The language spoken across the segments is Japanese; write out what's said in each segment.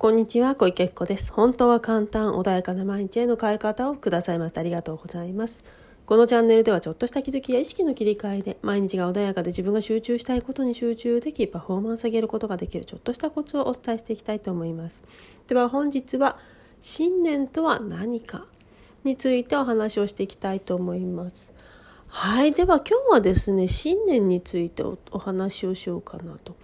こんにちは、小池子です。本当は簡単、穏やかな毎日への変え方をくださいましたありがとうございます。このチャンネルではちょっとした気づきや意識の切り替えで毎日が穏やかで自分が集中したいことに集中できパフォーマンス上げることができるちょっとしたコツをお伝えしていきたいと思います。では本日は信念とは何かについてお話をしていきたいと思います。はい。では今日はですね、信念についてお話をしようかなと。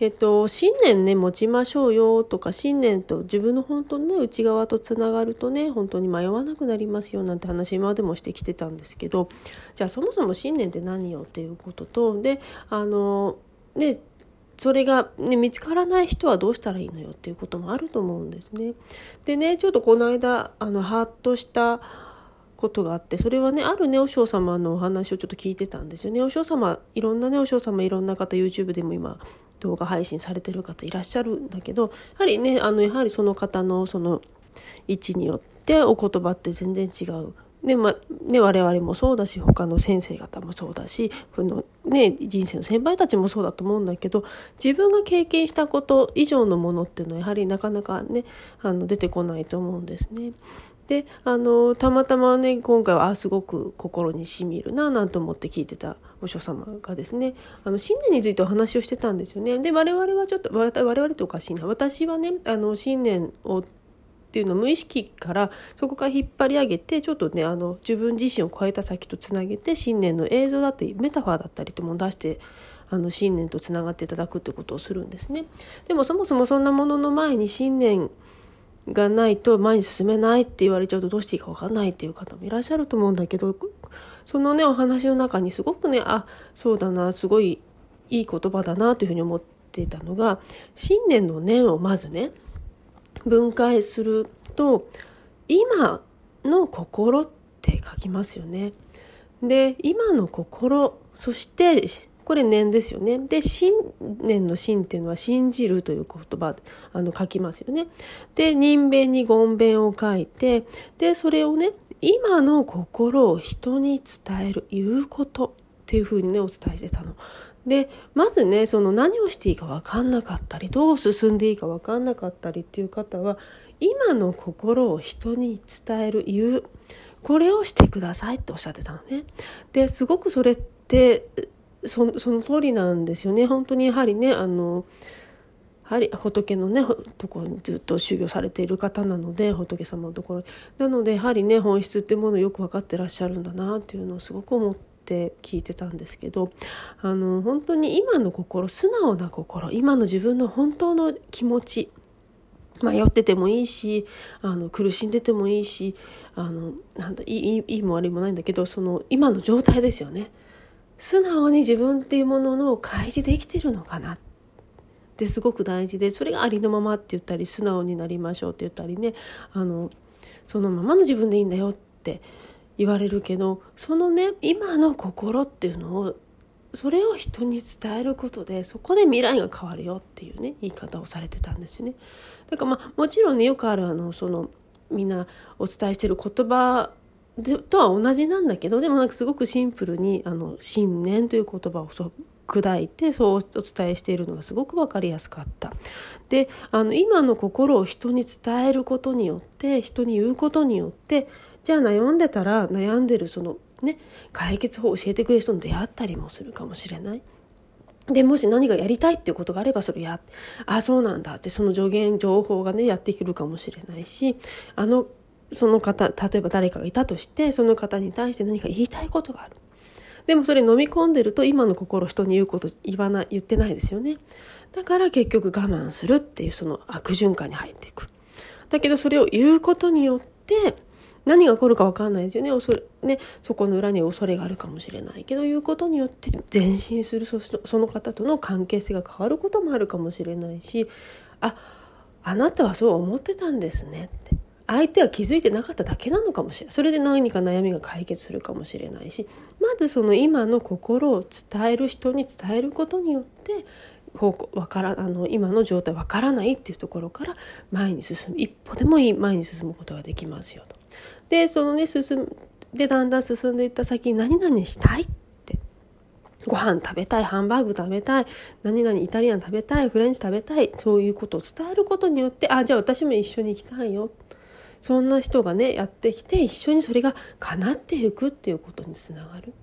えっと、信念ね、持ちましょうよとか、信念と自分の本当のね、内側とつながるとね、本当に迷わなくなりますよなんて話今までもしてきてたんですけど、じゃあそもそも信念って何よっていうことと、で、あの、ね、それが、ね、見つからない人はどうしたらいいのよっていうこともあると思うんですね。でね、ちょっとこの間、あの、ハッとした、ことがあってそれはねあるねお嬢様のお話をちょっと聞いてたんですよねお嬢様いろんなねお嬢様いろんな方 YouTube でも今動画配信されてる方いらっしゃるんだけどやはりねあのやはりその方のその位置によってお言葉って全然違う。でまね、我々もそうだし他の先生方もそうだしこの、ね、人生の先輩たちもそうだと思うんだけど自分が経験したこと以上のものっていうのはやはりなかなかねあの出てこないと思うんですね。であのたまたまね今回はあすごく心にしみるななんて思って聞いてたお師様がですねあの信念についてお話をしてたんですよね。で我々はちょっと我々っておかしいな私はねあの信念をっていうのを無意識からそこから引っ張り上げてちょっとねあの自分自身を超えた先とつなげて信念の映像だったりメタファーだったりってものを出してあの信念とつながっていただくってことをするんですね。でもそもそもそんなものの前に信念がないと前に進めないって言われちゃうとどうしていいか分かんないっていう方もいらっしゃると思うんだけどそのねお話の中にすごくねあそうだなすごいいい言葉だなというふうに思ってたのが信念の念をまずね分解すると今の心って書きますよね。で今の心そしてこれ念ですよね。で、信念の信っていうのは信じるという言葉、あの書きますよね。で、人弁に言弁を書いて、で、それをね、今の心を人に伝える、言うことっていうふうにね、お伝えしてたの。で、まずね、その何をしていいか分かんなかったり、どう進んでいいか分かんなかったりっていう方は、今の心を人に伝える、言う。これをしてくださいっておっしゃってたのね。で、すごくそれってそその通りなんですよね本当にやはりねあのやはり仏のねとこにずっと修行されている方なので仏様のところなのでやはりね本質ってものをよく分かってらっしゃるんだなっていうのをすごく思って聞いてたんですけどあの本当に今の心素直な心今の自分の本当の気持ち迷っててもいいしあの苦しんでてもいいしあのなんだいいいいも悪いもないんだけどその今の状態ですよね。素直に自分っていうものの開示できてるのかな？ってすごく大事でそれがありのままって言ったり素直になりましょうって言ったりねあのそのままの自分でいいんだよって言われるけどそのね今の心っていうのをそれを人に伝えることでそこで未来が変わるよっていうね言い方をされてたんですよね。だからまあもちろんねよくあるあのそのみんなお伝えしてる言葉とは同じなんだけどでもなんかすごくシンプルにあの信念という言葉をそ砕いてそうお伝えしているのがすごく分かりやすかった。であの今の心を人に伝えることによって人に言うことによってじゃあ悩んでたら悩んでるそのね解決法を教えてくれる人に出会ったりもするかもしれない。でもし何かやりたいっていうことがあればそれやあそうなんだってその助言情報がねやってくるかもしれないしあのその方、例えば誰かがいたとして、その方に対して何か言いたいことがある。でもそれ飲み込んでると今の心人に言うこと言わない、言ってないですよね。だから結局我慢するっていうその悪循環に入っていく。だけどそれを言うことによって何が起こるか分かんないですよね恐れねそこの裏に恐れがあるかもしれないけど言うことによって前進するそその方との関係性が変わることもあるかもしれないしああなたはそう思ってたんですねって相手は気づいてなかっただけなのかもしれない。それで何か悩みが解決するかもしれないし。まずその今の心を伝える人に伝えることによって方向わからあの今の状態わからないっていうところから前に進む。一歩でもいい前に進むことができますよと。でそのね進でだんだん進んでいった先に何々したいって。ご飯食べたいハンバーグ食べたい何々イタリアン食べたいフレンチ食べたいそういうことを伝えることによってあじゃあ私も一緒に行きたいよ。そんな人がねやってきて一緒にそれが叶っていくっていうことにつながる。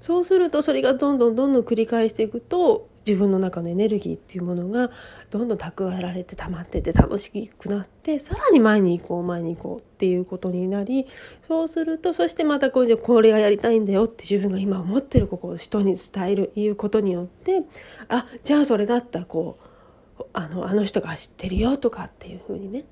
そうするとそれがどんどんどんどん繰り返していくと自分の中のエネルギーっていうものがどんどん蓄えられて溜まってて楽しくなってさらに前に行こう前に行こうっていうことになりそうするとそしてまたこうこれがやりたいんだよって自分が今思ってるここを人に伝えるいうことによってあじゃあそれだったらこうあのあの人が知ってるよとかっていうふうにね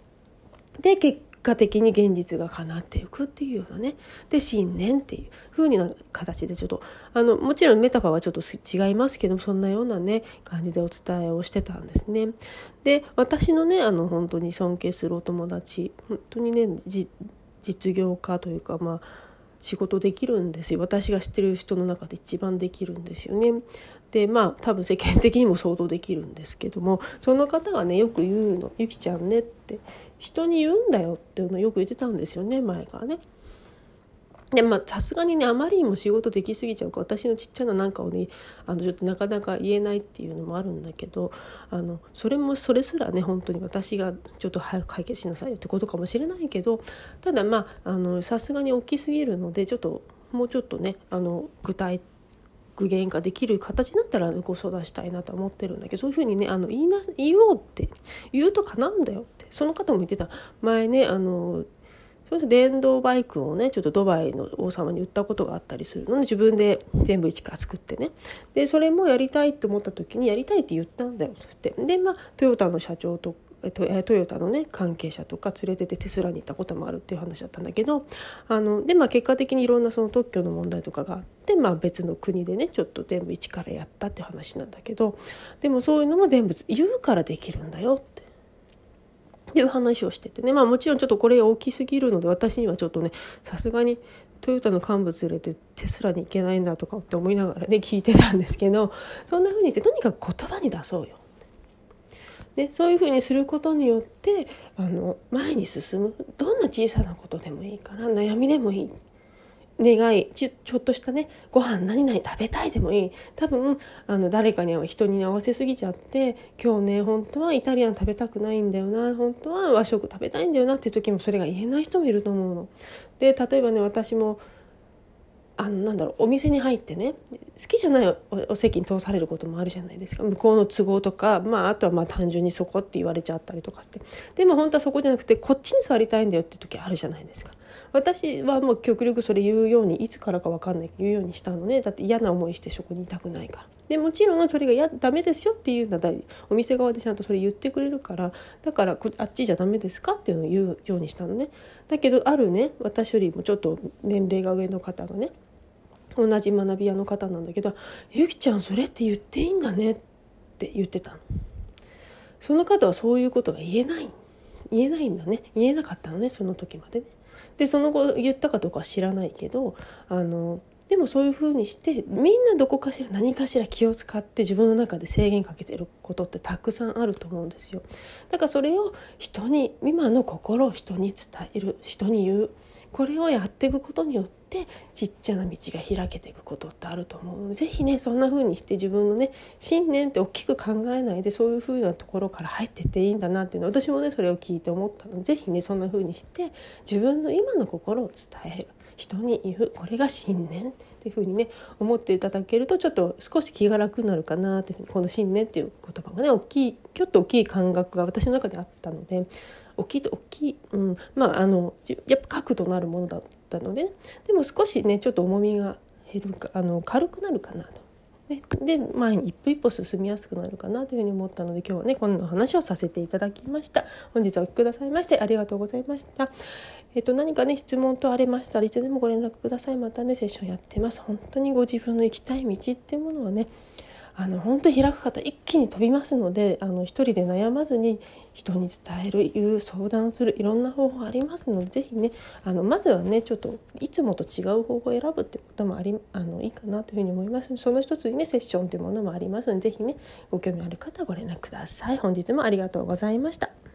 で結果的に現実が叶っていくっていうようなねで信念っていう風にな形でちょっとあのもちろんメタファーはちょっと違いますけどそんなようなね感じでお伝えをしてたんですね。で私のねあの本当に尊敬するお友達本当にね実業家というかまあ仕事できるんですよ私が知ってる人の中で一番できるんですよね。でまあ多分世間的にも相当できるんですけどもその方がねよく言うの「ゆきちゃんね」って人に言うんだよっていうのをよく言ってたんですよね前からね。でまあさすがにねあまりにも仕事できすぎちゃうから私のちっちゃななんかをねあのちょっとなかなか言えないっていうのもあるんだけどあのそれもそれすらね本当に私がちょっと早く解決しなさいよってことかもしれないけどただまあさすがに大きすぎるのでちょっともうちょっとねあの具体具現化できる形になったらご相談したいなと思ってるんだけどそういうふうにねあの言いな言おうって言うとかなんだよってその方も言ってた。前ねあのそう電動バイクをねちょっとドバイの王様に売ったことがあったりするので自分で全部一から作ってね。でそれもやりたいって思った時にやりたいって言ったんだよ。って。でまあトヨタの社長とトヨタのね関係者とか連れててテスラに行ったこともあるっていう話だったんだけどあので、まあ、結果的にいろんなその特許の問題とかがあって、まあ、別の国でねちょっと全部一からやったって話なんだけどでもそういうのも全部言うからできるんだよっていう話をしててね。まあもちろんちょっとこれ大きすぎるので私にはちょっとねさすがにトヨタの幹部連れてテスラに行けないんだとかって思いながらね聞いてたんですけどそんな風にしてとにかく言葉に出そうよ。でそういうふうにすることによってあの前に進む。どんな小さなことでもいいから悩みでもいい。願いちちょっとしたねご飯何々食べたいでもいい多分あの誰かには人に合わせすぎちゃって今日ね本当はイタリアン食べたくないんだよな本当は和食食べたいんだよなっていう時もそれが言えない人もいると思うの。で例えばね私もあのなんだろうお店に入ってね好きじゃないお席に通されることもあるじゃないですか向こうの都合とか、まあ、あとはまあ単純にそこって言われちゃったりとかしてでも本当はそこじゃなくてこっちに座りたいんだよって時あるじゃないですか。私はもう極力それ言うようにいつからか分かんない言うようにしたのね。だって嫌な思いしてそこにいたくないから。でもちろんそれがやダメですよっていうのはお店側でちゃんとそれ言ってくれるから。だからあっちじゃダメですかっていうのを言うようにしたのね。だけどあるね私よりもちょっと年齢が上の方がね。同じ学び屋の方なんだけど「ゆきちゃんそれって言っていいんだね」って言ってたの。その方はそういうことが言えない。言えないんだね。言えなかったのねその時までね。でその後言ったかどうかは知らないけどあのでもそういうふうにしてみんなどこかしら何かしら気を使って自分の中で制限かけてることってたくさんあると思うんですよ。だからそれを人に今の心を人に伝える人に言うこれをやっていくことによってちっちゃな道が開けていくことってあると思うので是非ねそんな風にして自分のね信念って大きく考えないでそういう風なところから入ってっていいんだなっていうのは私もねそれを聞いて思ったので是非ねそんな風にして自分の今の心を伝える人に言うこれが信念っていうふうにね思っていただけるとちょっと少し気が楽になるかなっていうふうにこの信念っていう言葉がね大きいちょっと大きい感覚が私の中であったので大きいと大きい、うん、まああのやっぱ核となるものだったので、ね、でも少しねちょっと重みが減るかあの軽くなるかなと。で前に一歩一歩進みやすくなるかなというふうに思ったので今日はねこんな話をさせていただきました。本日はお聞きくださいましてありがとうございました。えっと何かね質問とありましたらいつでもご連絡ください。またねセッションやってます。本当にご自分の行きたい道っていうものはねあの本当に開く方一気に飛びますのであの一人で悩まずに人に伝える言う相談するいろんな方法ありますので是非ねあのまずはねちょっといつもと違う方法を選ぶってこともありあのいいかなというふうに思いますその一つにねセッションというものもありますので是非ねご興味ある方ご連絡ください。本日もありがとうございました。